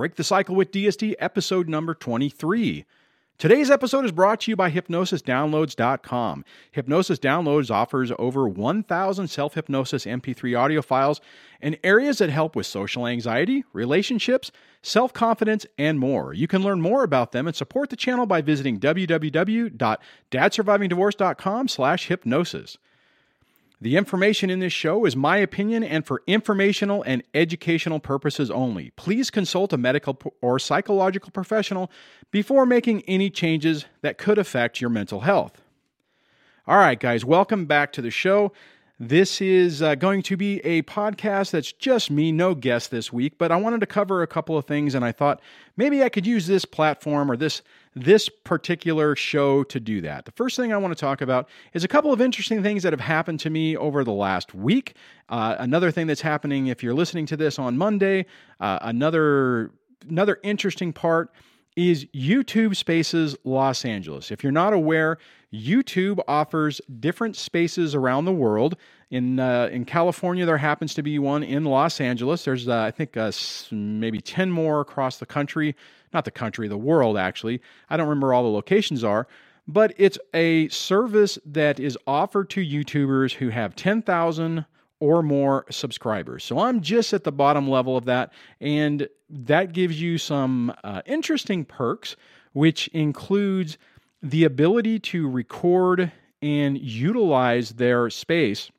Break the Cycle with DSD, episode number 23. Today's episode is brought to you by HypnosisDownloads.com. Hypnosis Downloads offers over 1,000 self hypnosis MP3 audio files in areas that help with social anxiety, relationships, self confidence, and more. You can learn more about them and support the channel by visiting www.dadsurvivingdivorce.com/hypnosis. The information in this show is my opinion and for informational and educational purposes only. Please consult a medical or psychological professional before making any changes that could affect your mental health. All right, guys, welcome back to the show. This is uh, going to be a podcast that's just me, no guest this week, but I wanted to cover a couple of things and I thought maybe I could use this platform or this this particular show to do that. The first thing I want to talk about is a couple of interesting things that have happened to me over the last week. Uh, another thing that's happening if you're listening to this on Monday, uh, another another interesting part is YouTube Spaces Los Angeles. If you're not aware, YouTube offers different spaces around the world. In uh, in California, there happens to be one in Los Angeles. There's uh, I think uh, maybe ten more across the country, not the country, the world actually. I don't remember all the locations are, but it's a service that is offered to YouTubers who have ten thousand or more subscribers. So I'm just at the bottom level of that, and that gives you some uh, interesting perks, which includes the ability to record and utilize their space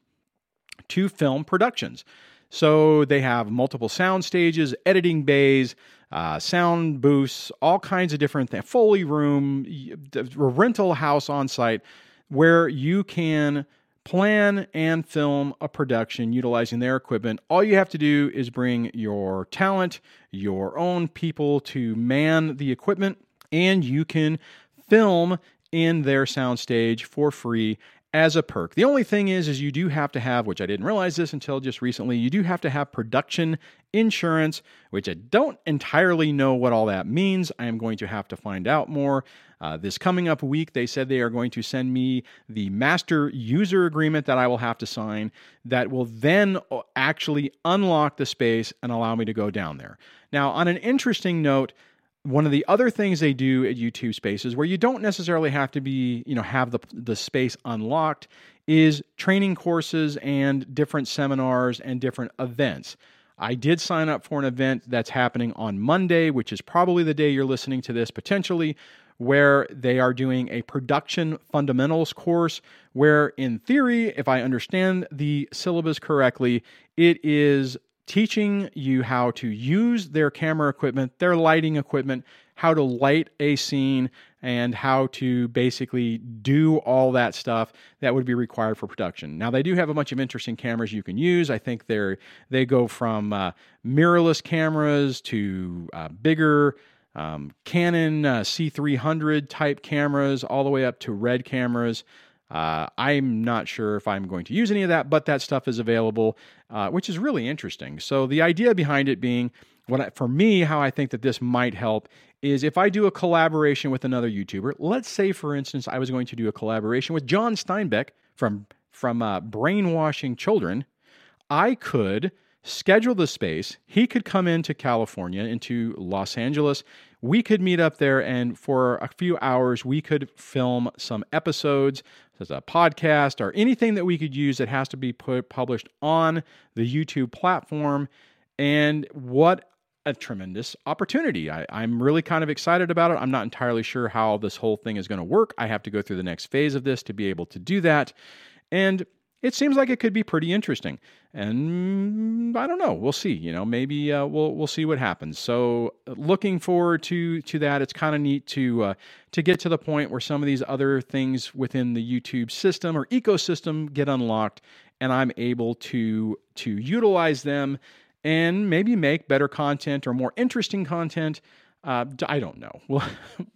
to film productions. So they have multiple sound stages, editing bays, uh, sound booths, all kinds of different things, Foley room, rental house on site where you can plan and film a production utilizing their equipment. All you have to do is bring your talent, your own people to man the equipment, and you can film in their soundstage for free as a perk. The only thing is is you do have to have, which I didn't realize this until just recently, you do have to have production insurance, which I don't entirely know what all that means. I am going to have to find out more. Uh, this coming up week, they said they are going to send me the master user agreement that I will have to sign that will then uh, actually unlock the space and allow me to go down there. Now, on an interesting note, one of the other things they do at YouTube Spaces, where you don't necessarily have to be, you know, have the the space unlocked, is training courses and different seminars and different events. I did sign up for an event that's happening on Monday, which is probably the day you're listening to this potentially, where they are doing a production fundamentals course. Where, in theory, if I understand the syllabus correctly, it is teaching you how to use their camera equipment, their lighting equipment, how to light a scene, and how to basically do all that stuff that would be required for production. Now they do have a bunch of interesting cameras you can use. I think they're they go from uh, mirrorless cameras to uh, bigger um, Canon uh, C300 type cameras, all the way up to red cameras. Uh, I'm not sure if I'm going to use any of that, but that stuff is available, uh, which is really interesting. So the idea behind it being, what I, for me, how I think that this might help is if I do a collaboration with another YouTuber. Let's say, for instance, I was going to do a collaboration with John Steinbeck from from uh, Brainwashing Children. I could schedule the space. He could come into California, into Los Angeles. We could meet up there, and for a few hours, we could film some episodes, as a podcast, or anything that we could use that has to be put published on the YouTube platform. And what a tremendous opportunity. I, am really kind of excited about it. I'm not entirely sure how this whole thing is going to work. I have to go through the next phase of this to be able to do that. And it seems like it could be pretty interesting. And I don't know. We'll see. You know, maybe uh, we'll we'll see what happens. So looking forward to to that. It's kind of neat to uh, to get to the point where some of these other things within the YouTube system or ecosystem get unlocked, and I'm able to to utilize them and maybe make better content or more interesting content uh, I don't know. We'll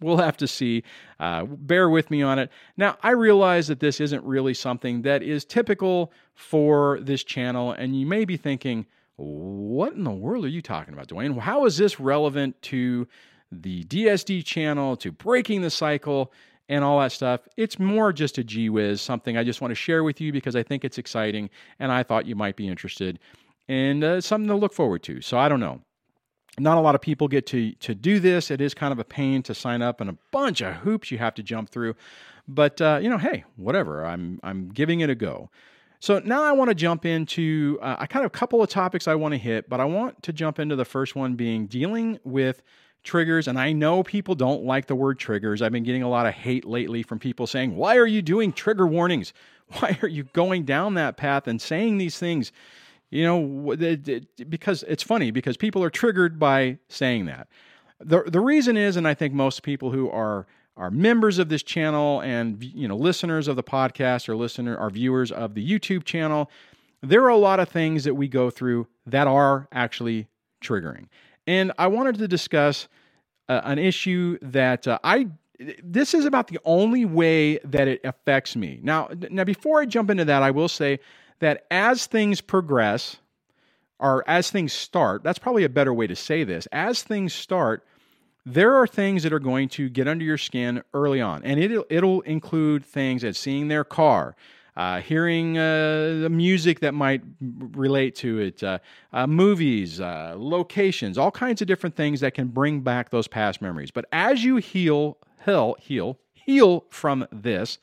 we'll have to see. Uh, bear with me on it. Now, I realize that this isn't really something that is typical for this channel, and you may be thinking, "What in the world are you talking about, Dwayne? How is this relevant to the DSD channel, to breaking the cycle?" And all that stuff. It's more just a gee whiz, something I just want to share with you because I think it's exciting and I thought you might be interested and uh, something to look forward to. So I don't know. Not a lot of people get to to do this. It is kind of a pain to sign up and a bunch of hoops you have to jump through. But uh, you know, hey, whatever. I'm I'm giving it a go. So now I want to jump into uh, I kind of a couple of topics I want to hit, but I want to jump into the first one being dealing with triggers. And I know people don't like the word triggers. I've been getting a lot of hate lately from people saying, "Why are you doing trigger warnings? Why are you going down that path and saying these things?" You know, because it's funny because people are triggered by saying that. The the reason is, and I think most people who are are members of this channel and you know listeners of the podcast or listener or viewers of the YouTube channel, there are a lot of things that we go through that are actually triggering. And I wanted to discuss uh, an issue that uh, I this is about the only way that it affects me. Now, now before I jump into that, I will say that as things progress or as things start, that's probably a better way to say this. As things start, there are things that are going to get under your skin early on, and it'll, it'll include things as seeing their car, uh, hearing uh, the music that might relate to it, uh, uh movies, uh, locations, all kinds of different things that can bring back those past memories. But as you heal, heal, heal, heal from this,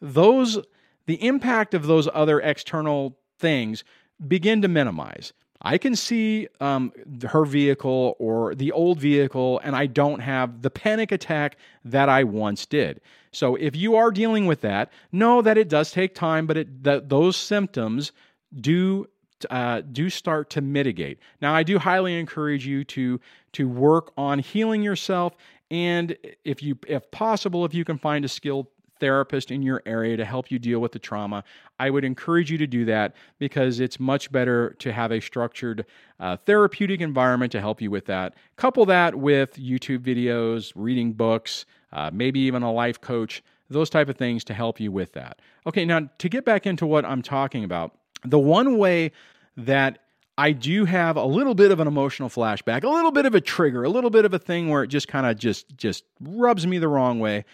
those the impact of those other external things begin to minimize. I can see um, her vehicle or the old vehicle, and I don't have the panic attack that I once did. So, if you are dealing with that, know that it does take time, but it, that those symptoms do uh, do start to mitigate. Now, I do highly encourage you to to work on healing yourself, and if you, if possible, if you can find a skilled therapist in your area to help you deal with the trauma, I would encourage you to do that because it's much better to have a structured uh, therapeutic environment to help you with that. Couple that with YouTube videos, reading books, uh, maybe even a life coach, those type of things to help you with that. Okay, now to get back into what I'm talking about, the one way that I do have a little bit of an emotional flashback, a little bit of a trigger, a little bit of a thing where it just kind of just just rubs me the wrong way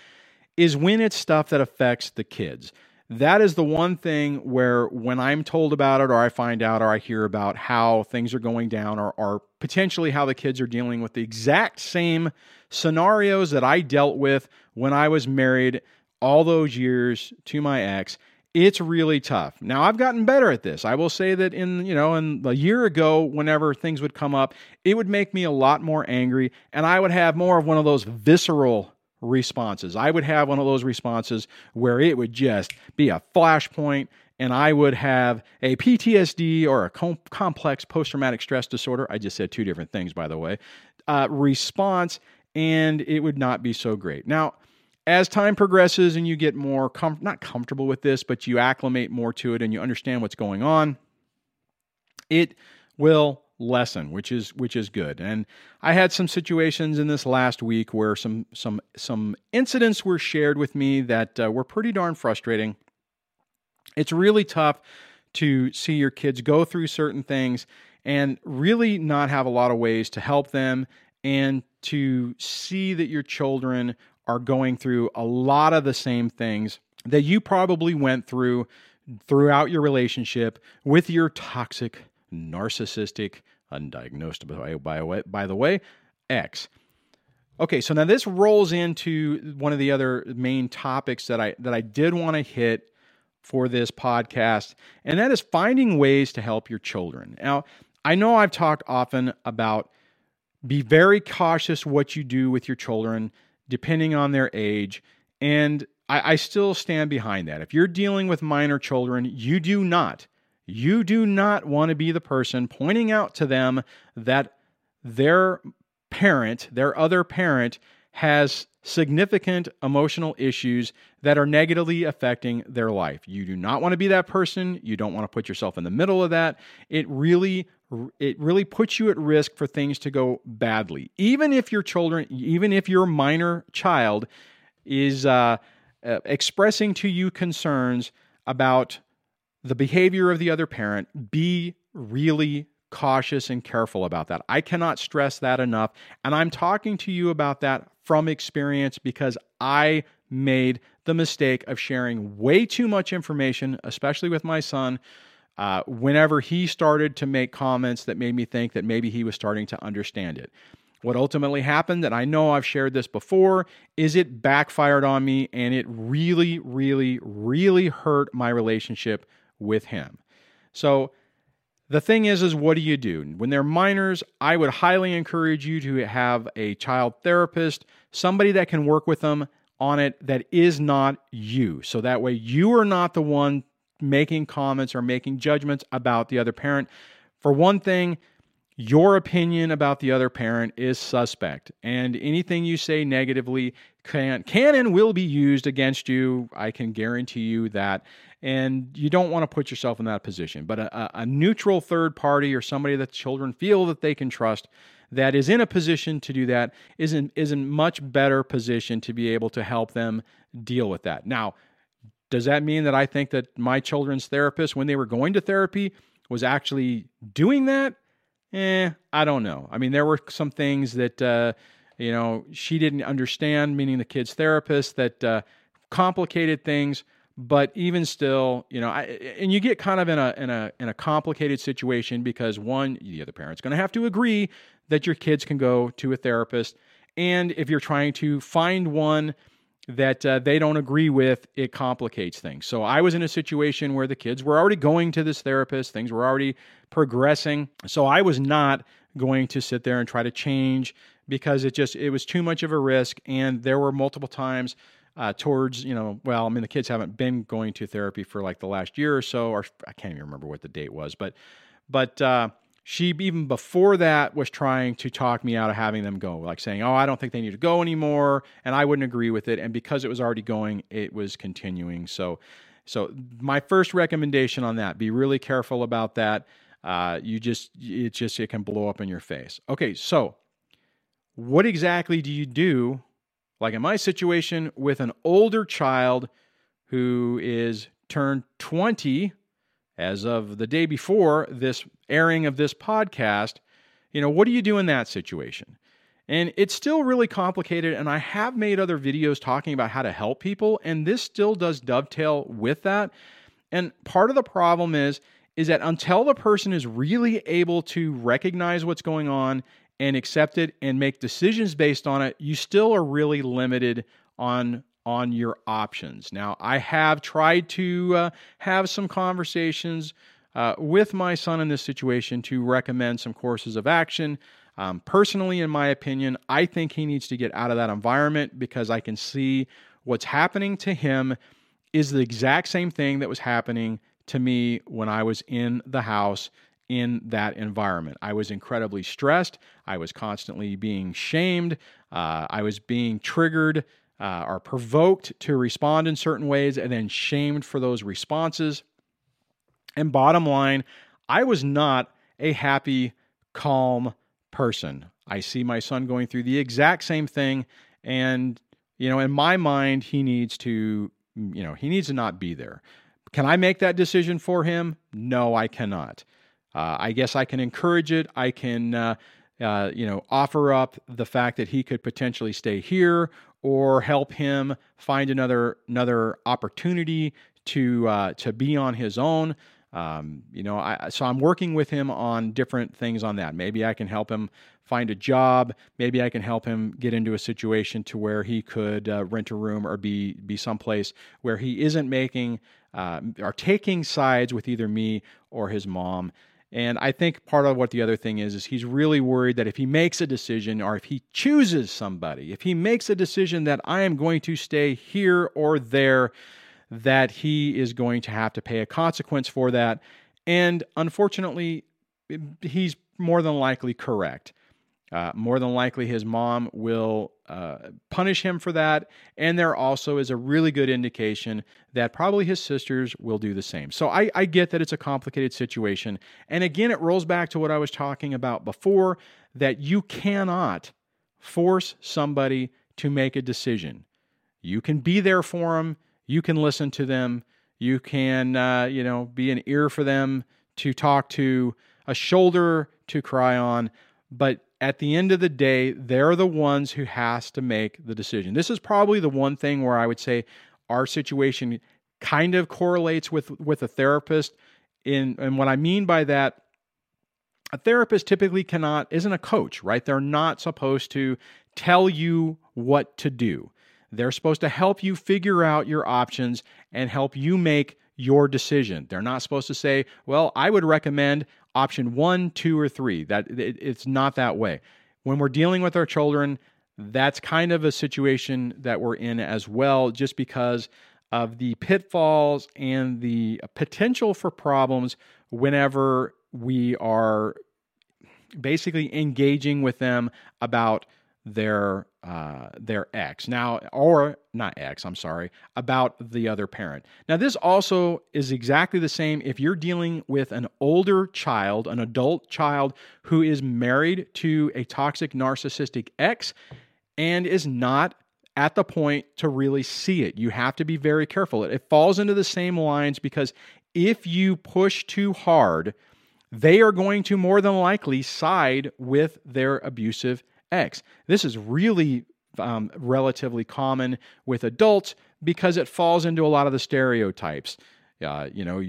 is when it's stuff that affects the kids. That is the one thing where when I'm told about it or I find out or I hear about how things are going down or, or potentially how the kids are dealing with the exact same scenarios that I dealt with when I was married all those years to my ex, it's really tough. Now I've gotten better at this. I will say that in, you know, in a year ago, whenever things would come up, it would make me a lot more angry and I would have more of one of those visceral responses. I would have one of those responses where it would just be a flashpoint and I would have a PTSD or a com- complex post traumatic stress disorder. I just said two different things, by the way, uh, response, and it would not be so great. Now, as time progresses and you get more, com- not comfortable with this, but you acclimate more to it and you understand what's going on, it will lessen, which is which is good. And I had some situations in this last week where some some some incidents were shared with me that uh, were pretty darn frustrating. It's really tough to see your kids go through certain things and really not have a lot of ways to help them and to see that your children are going through a lot of the same things that you probably went through throughout your relationship with your toxic narcissistic, undiagnosed by, by, by the way, X. Okay, so now this rolls into one of the other main topics that I that I did want to hit for this podcast, and that is finding ways to help your children. Now, I know I've talked often about be very cautious what you do with your children, depending on their age, and I, I still stand behind that. If you're dealing with minor children, you do not you do not want to be the person pointing out to them that their parent, their other parent, has significant emotional issues that are negatively affecting their life. You do not want to be that person. You don't want to put yourself in the middle of that. It really it really puts you at risk for things to go badly. Even if your children, even if your minor child is uh, uh, expressing to you concerns about the behavior of the other parent, be really cautious and careful about that. I cannot stress that enough. And I'm talking to you about that from experience because I made the mistake of sharing way too much information, especially with my son, uh, whenever he started to make comments that made me think that maybe he was starting to understand it. What ultimately happened, and I know I've shared this before, is it backfired on me and it really, really, really hurt my relationship with him. So the thing is, is what do you do? When they're minors, I would highly encourage you to have a child therapist, somebody that can work with them on it that is not you. So that way you are not the one making comments or making judgments about the other parent. For one thing, your opinion about the other parent is suspect, and anything you say negatively can, can and will be used against you. I can guarantee you that. And you don't want to put yourself in that position. But a, a neutral third party or somebody that children feel that they can trust that is in a position to do that is in, is in much better position to be able to help them deal with that. Now, does that mean that I think that my children's therapist, when they were going to therapy, was actually doing that? Eh, I don't know. I mean, there were some things that, uh, you know, she didn't understand, meaning the kid's therapist, that uh, complicated things. But even still, you know, I, and you get kind of in a in a in a complicated situation because one, the other parent's going to have to agree that your kids can go to a therapist, and if you're trying to find one that uh, they don't agree with, it complicates things. So I was in a situation where the kids were already going to this therapist, things were already progressing. So I was not going to sit there and try to change because it just it was too much of a risk and there were multiple times uh, towards you know well i mean the kids haven't been going to therapy for like the last year or so or i can't even remember what the date was but but uh, she even before that was trying to talk me out of having them go like saying oh i don't think they need to go anymore and i wouldn't agree with it and because it was already going it was continuing. So so my first recommendation on that be really careful about that. Uh, you just it just it can blow up in your face. Okay so what exactly do you do like in my situation with an older child who is turned 20 as of the day before this airing of this podcast, you know, what do you do in that situation? And it's still really complicated. And I have made other videos talking about how to help people, and this still does dovetail with that. And part of the problem is, is that until the person is really able to recognize what's going on and accept it and make decisions based on it, you still are really limited on on your options. Now, I have tried to uh, have some conversations uh, with my son in this situation to recommend some courses of action. Um, personally, in my opinion, I think he needs to get out of that environment because I can see what's happening to him is the exact same thing that was happening to me when I was in the house in that environment. I was incredibly stressed. I was constantly being shamed. Uh, I was being triggered uh, are provoked to respond in certain ways and then shamed for those responses. And bottom line, I was not a happy, calm person. I see my son going through the exact same thing. And, you know, in my mind, he needs to, you know, he needs to not be there. Can I make that decision for him? No, I cannot. Uh, I guess I can encourage it. I can, uh, uh, you know, offer up the fact that he could potentially stay here or help him find another another opportunity to uh, to be on his own. Um, you know, I, so I'm working with him on different things on that. Maybe I can help him find a job. Maybe I can help him get into a situation to where he could uh, rent a room or be be someplace where he isn't making uh, or taking sides with either me or his mom. And I think part of what the other thing is, is he's really worried that if he makes a decision or if he chooses somebody, if he makes a decision that I am going to stay here or there, that he is going to have to pay a consequence for that. And unfortunately, he's more than likely correct. Uh, more than likely, his mom will uh, punish him for that. And there also is a really good indication that probably his sisters will do the same. So I, I get that it's a complicated situation. And again, it rolls back to what I was talking about before that you cannot force somebody to make a decision. You can be there for them, you can listen to them, you can, uh, you know, be an ear for them to talk to, a shoulder to cry on. But at the end of the day, they're the ones who has to make the decision. This is probably the one thing where I would say our situation kind of correlates with with a therapist In, and what I mean by that, a therapist typically cannot, isn't a coach, right? They're not supposed to tell you what to do. They're supposed to help you figure out your options and help you make your decision. They're not supposed to say, well, I would recommend option one, two, or three. That it, it's not that way. When we're dealing with our children, that's kind of a situation that we're in as well, just because of the pitfalls and the potential for problems whenever we are basically engaging with them about their uh, their ex. Now or not ex i'm sorry about the other parent. Now this also is exactly the same if you're dealing with an older child an adult child who is married to a toxic narcissistic ex and is not at the point to really see it. You have to be very careful. It falls into the same lines because if you push too hard they are going to more than likely side with their abusive ex. This is really um, relatively common with adults because it falls into a lot of the stereotypes. Uh, you know,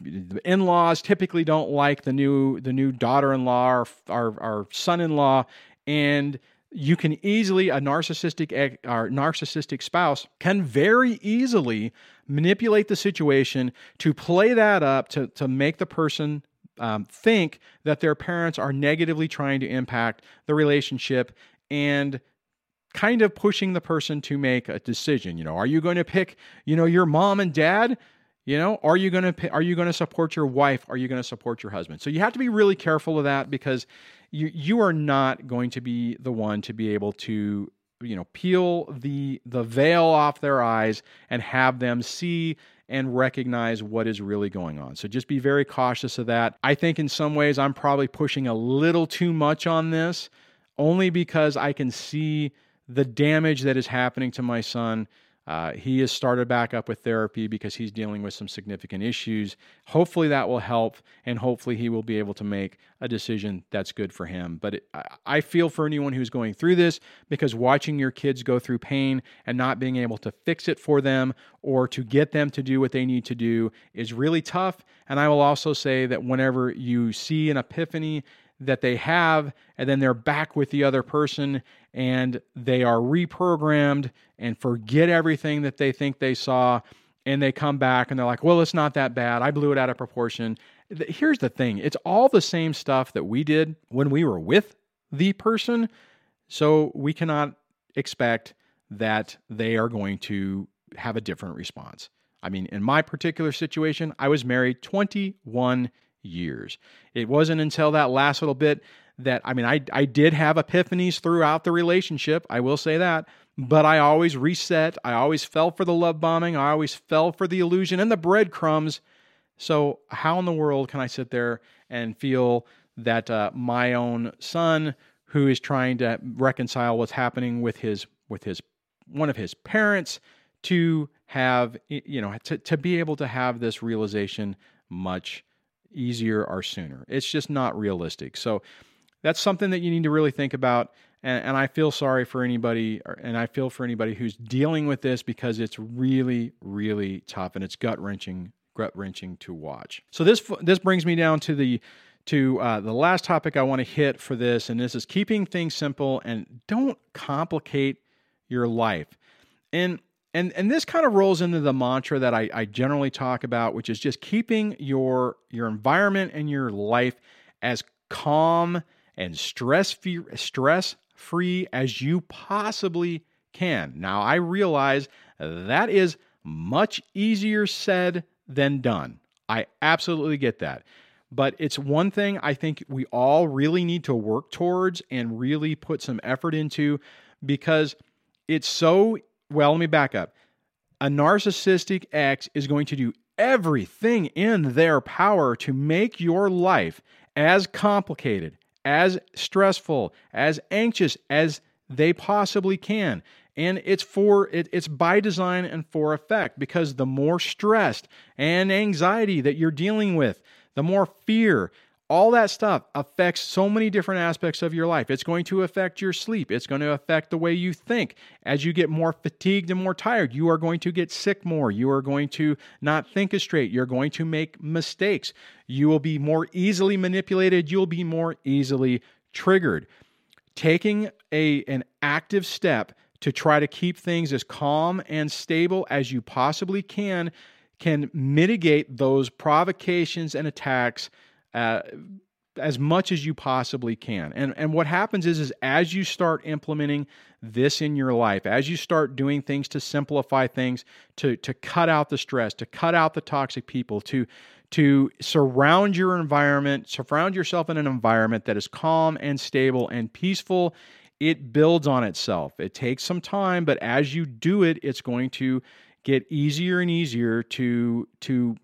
the in-laws typically don't like the new the new daughter-in-law or our, our son-in-law, and you can easily a narcissistic or narcissistic spouse can very easily manipulate the situation to play that up to to make the person um, think that their parents are negatively trying to impact the relationship and kind of pushing the person to make a decision. You know, are you going to pick, you know, your mom and dad? You know, are you going to are you going to support your wife? Are you going to support your husband? So you have to be really careful of that because you you are not going to be the one to be able to you know peel the the veil off their eyes and have them see and recognize what is really going on. So just be very cautious of that. I think in some ways I'm probably pushing a little too much on this only because I can see the damage that is happening to my son uh, he has started back up with therapy because he's dealing with some significant issues. Hopefully, that will help, and hopefully, he will be able to make a decision that's good for him. But it, I feel for anyone who's going through this because watching your kids go through pain and not being able to fix it for them or to get them to do what they need to do is really tough. And I will also say that whenever you see an epiphany that they have, and then they're back with the other person and they are reprogrammed and forget everything that they think they saw. And they come back and they're like, well, it's not that bad. I blew it out of proportion. Here's the thing it's all the same stuff that we did when we were with the person. So we cannot expect that they are going to have a different response. I mean, in my particular situation, I was married 21 years. It wasn't until that last little bit that, I mean, I, I did have epiphanies throughout the relationship. I will say that. But I always reset. I always fell for the love bombing. I always fell for the illusion and the breadcrumbs. So, how in the world can I sit there and feel that uh, my own son, who is trying to reconcile what's happening with his with his one of his parents, to have you know to, to be able to have this realization much easier or sooner. It's just not realistic. So that's something that you need to really think about. And, and I feel sorry for anybody, and I feel for anybody who's dealing with this because it's really, really tough and it's gut wrenching, gut wrenching to watch. So this this brings me down to the to uh, the last topic I want to hit for this, and this is keeping things simple and don't complicate your life. And and and this kind of rolls into the mantra that I, I generally talk about, which is just keeping your your environment and your life as calm and stress stress free as you possibly can. Now I realize that is much easier said than done. I absolutely get that. But it's one thing I think we all really need to work towards and really put some effort into because it's so well, let me back up. A narcissistic ex is going to do everything in their power to make your life as complicated, as stressful, as anxious as they possibly can. And it's for it, it's by design and for effect because the more stressed and anxiety that you're dealing with, the more fear, all that stuff affects so many different aspects of your life. It's going to affect your sleep. It's going to affect the way you think. As you get more fatigued and more tired, you are going to get sick more. You are going to not think as straight. You're going to make mistakes. You will be more easily manipulated. You'll be more easily triggered. Taking a, an active step to try to keep things as calm and stable as you possibly can can mitigate those provocations and attacks uh, as much as you possibly can. And and what happens is is as you start implementing this in your life, as you start doing things to simplify things, to to cut out the stress, to cut out the toxic people, to to surround your environment, surround yourself in an environment that is calm and stable and peaceful, it builds on itself. It takes some time, but as you do it, it's going to get easier and easier to to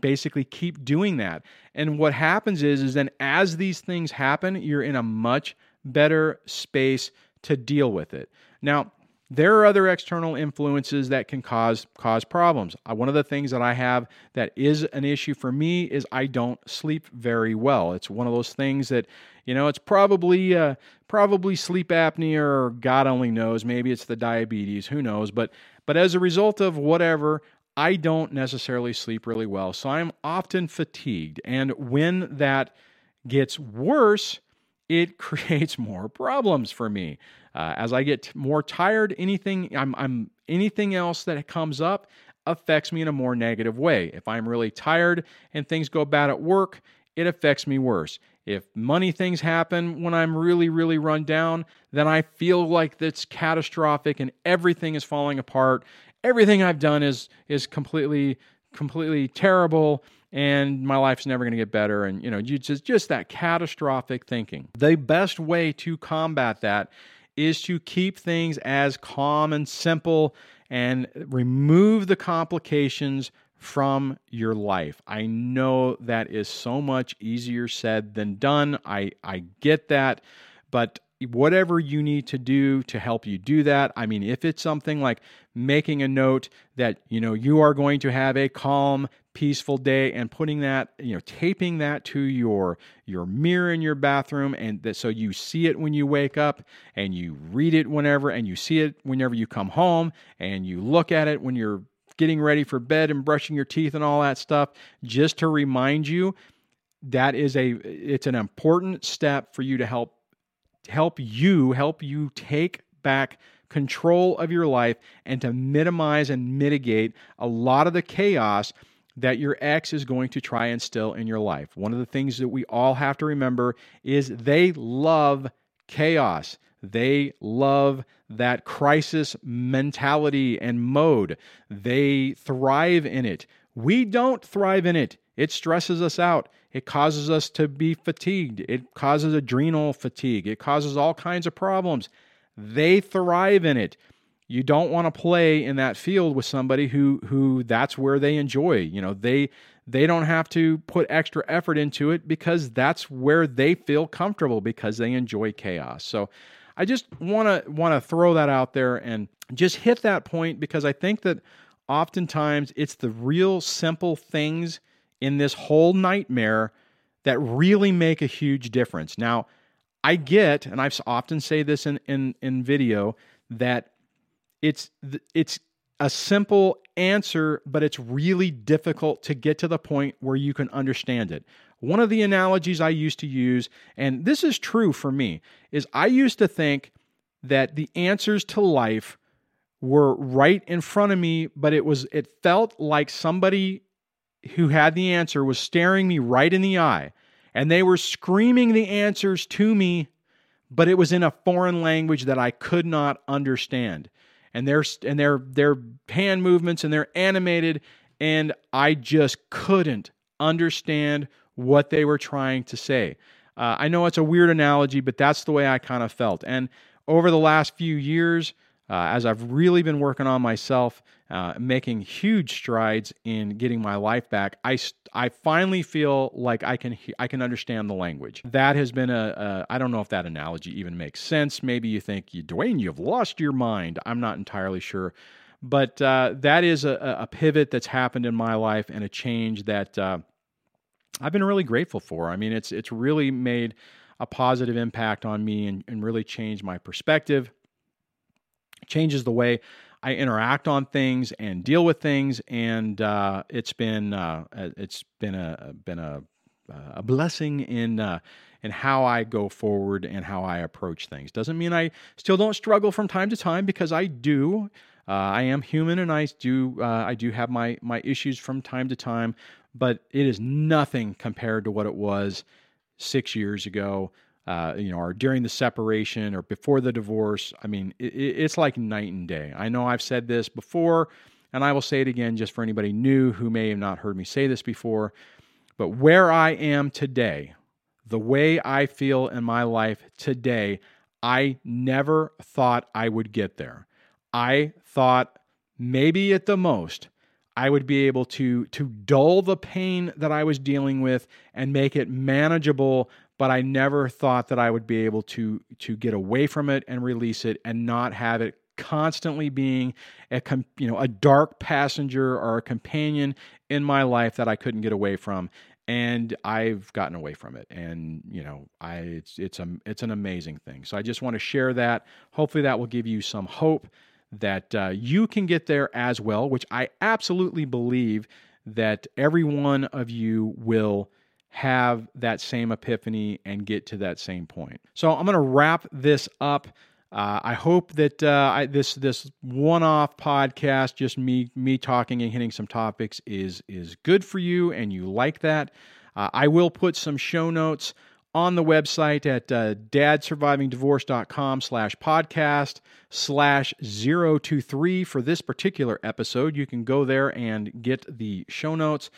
basically keep doing that. And what happens is is then as these things happen, you're in a much better space to deal with it. Now, there are other external influences that can cause cause problems. Uh, one of the things that I have that is an issue for me is I don't sleep very well. It's one of those things that you know it's probably uh, probably sleep apnea or God only knows. Maybe it's the diabetes. Who knows? But but as a result of whatever, I don't necessarily sleep really well. So I'm often fatigued. And when that gets worse, it creates more problems for me. Uh, as I get more tired, anything I'm, I'm anything else that comes up affects me in a more negative way. If I'm really tired and things go bad at work, it affects me worse. If money things happen when I'm really, really run down, then I feel like it's catastrophic and everything is falling apart everything I've done is is completely completely terrible and my life's never going to get better and you know just just that catastrophic thinking. The best way to combat that is to keep things as calm and simple and remove the complications from your life. I know that is so much easier said than done. I I get that, but whatever you need to do to help you do that. I mean, if it's something like making a note that, you know, you are going to have a calm, peaceful day and putting that, you know, taping that to your your mirror in your bathroom and that so you see it when you wake up and you read it whenever and you see it whenever you come home and you look at it when you're getting ready for bed and brushing your teeth and all that stuff just to remind you that is a it's an important step for you to help help you help you take back control of your life and to minimize and mitigate a lot of the chaos that your ex is going to try and instill in your life. One of the things that we all have to remember is they love chaos. They love that crisis mentality and mode. They thrive in it. We don't thrive in it. It stresses us out. It causes us to be fatigued. It causes adrenal fatigue. It causes all kinds of problems. They thrive in it. You don't want to play in that field with somebody who who that's where they enjoy. You know, they they don't have to put extra effort into it because that's where they feel comfortable because they enjoy chaos. So I just want to want to throw that out there and just hit that point because I think that oftentimes it's the real simple things in this whole nightmare that really make a huge difference. Now, I get, and I've often say this in, in, in video, that it's it's a simple answer, but it's really difficult to get to the point where you can understand it. One of the analogies I used to use, and this is true for me, is I used to think that the answers to life were right in front of me, but it was it felt like somebody who had the answer was staring me right in the eye and they were screaming the answers to me, but it was in a foreign language that I could not understand. And their and their their hand movements and they're animated and I just couldn't understand what they were trying to say. Uh, I know it's a weird analogy, but that's the way I kind of felt. And over the last few years, uh, as I've really been working on myself, uh, making huge strides in getting my life back, I, I finally feel like I can I can understand the language. That has been a a I don't know if that analogy even makes sense. Maybe you think, Dwayne, you've lost your mind. I'm not entirely sure, but uh, that is a, a, pivot that's happened in my life and a change that uh, I've been really grateful for. I mean, it's it's really made a positive impact on me and, and really changed my perspective. Changes the way I interact on things and deal with things, and uh, it's been uh, it's been a been a a blessing in uh, in how I go forward and how I approach things. Doesn't mean I still don't struggle from time to time because I do. Uh, I am human and I do uh, I do have my my issues from time to time, but it is nothing compared to what it was six years ago. Uh, you know, or during the separation or before the divorce. I mean, it, it's like night and day. I know I've said this before, and I will say it again just for anybody new who may have not heard me say this before. But where I am today, the way I feel in my life today, I never thought I would get there. I thought maybe at the most I would be able to to dull the pain that I was dealing with and make it manageable, but I never thought that I would be able to to get away from it and release it and not have it constantly being a you know a dark passenger or a companion in my life that I couldn't get away from. And I've gotten away from it and you know I it's it's a it's an amazing thing. So I just want to share that. Hopefully that will give you some hope that uh, you can get there as well, which I absolutely believe that every one of you will have that same epiphany and get to that same point. So I'm going to wrap this up. Uh, I hope that uh, I, this this one-off podcast, just me me talking and hitting some topics, is is good for you and you like that. Uh, I will put some show notes on the website at uh, dadsurvivingdivorce.com slash podcast slash 023 for this particular episode. You can go there and get the show notes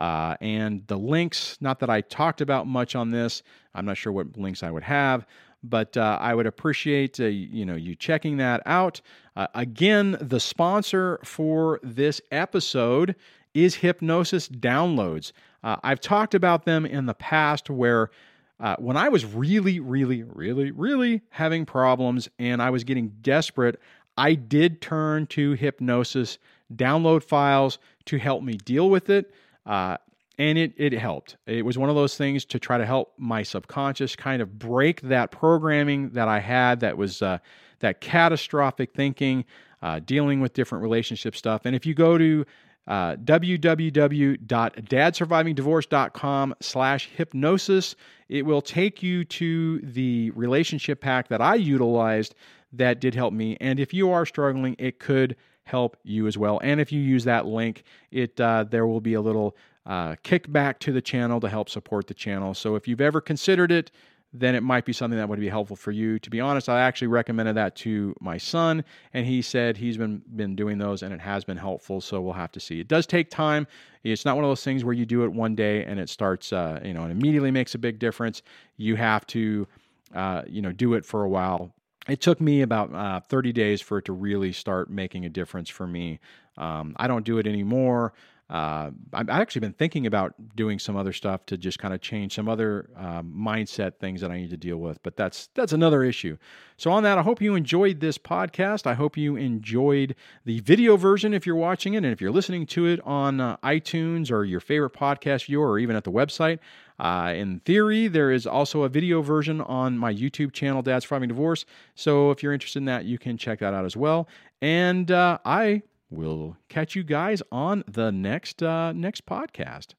uh, and the links. Not that I talked about much on this. I'm not sure what links I would have, but uh, I would appreciate uh, you know you checking that out. Uh, again, the sponsor for this episode is Hypnosis Downloads. Uh, I've talked about them in the past where uh, when I was really, really, really, really having problems and I was getting desperate, I did turn to hypnosis, download files to help me deal with it. Uh, and it, it helped. It was one of those things to try to help my subconscious kind of break that programming that I had that was uh, that catastrophic thinking, uh, dealing with different relationship stuff. And if you go to uh, www.dadsurvivingdivorce.com slash hypnosis. It will take you to the relationship pack that I utilized that did help me. And if you are struggling, it could help you as well. And if you use that link, it uh, there will be a little uh, kickback to the channel to help support the channel. So if you've ever considered it, then it might be something that would be helpful for you. To be honest, I actually recommended that to my son, and he said he's been been doing those, and it has been helpful. So we'll have to see. It does take time. It's not one of those things where you do it one day and it starts, uh, you know, and immediately makes a big difference. You have to, uh, you know, do it for a while. It took me about uh, 30 days for it to really start making a difference for me. Um, I don't do it anymore uh, I've actually been thinking about doing some other stuff to just kind of change some other um, mindset things that I need to deal with, but that's that's another issue. So on that, I hope you enjoyed this podcast. I hope you enjoyed the video version if you're watching it, and if you're listening to it on uh, iTunes or your favorite podcast viewer, or even at the website. Uh, in theory, there is also a video version on my YouTube channel, Dad's Surviving Divorce. So if you're interested in that, you can check that out as well. And uh, I we'll catch you guys on the next uh, next podcast.